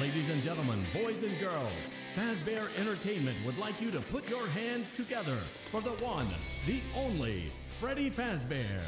Ladies and gentlemen, boys and girls, Fazbear Entertainment would like you to put your hands together for the one, the only Freddy Fazbear.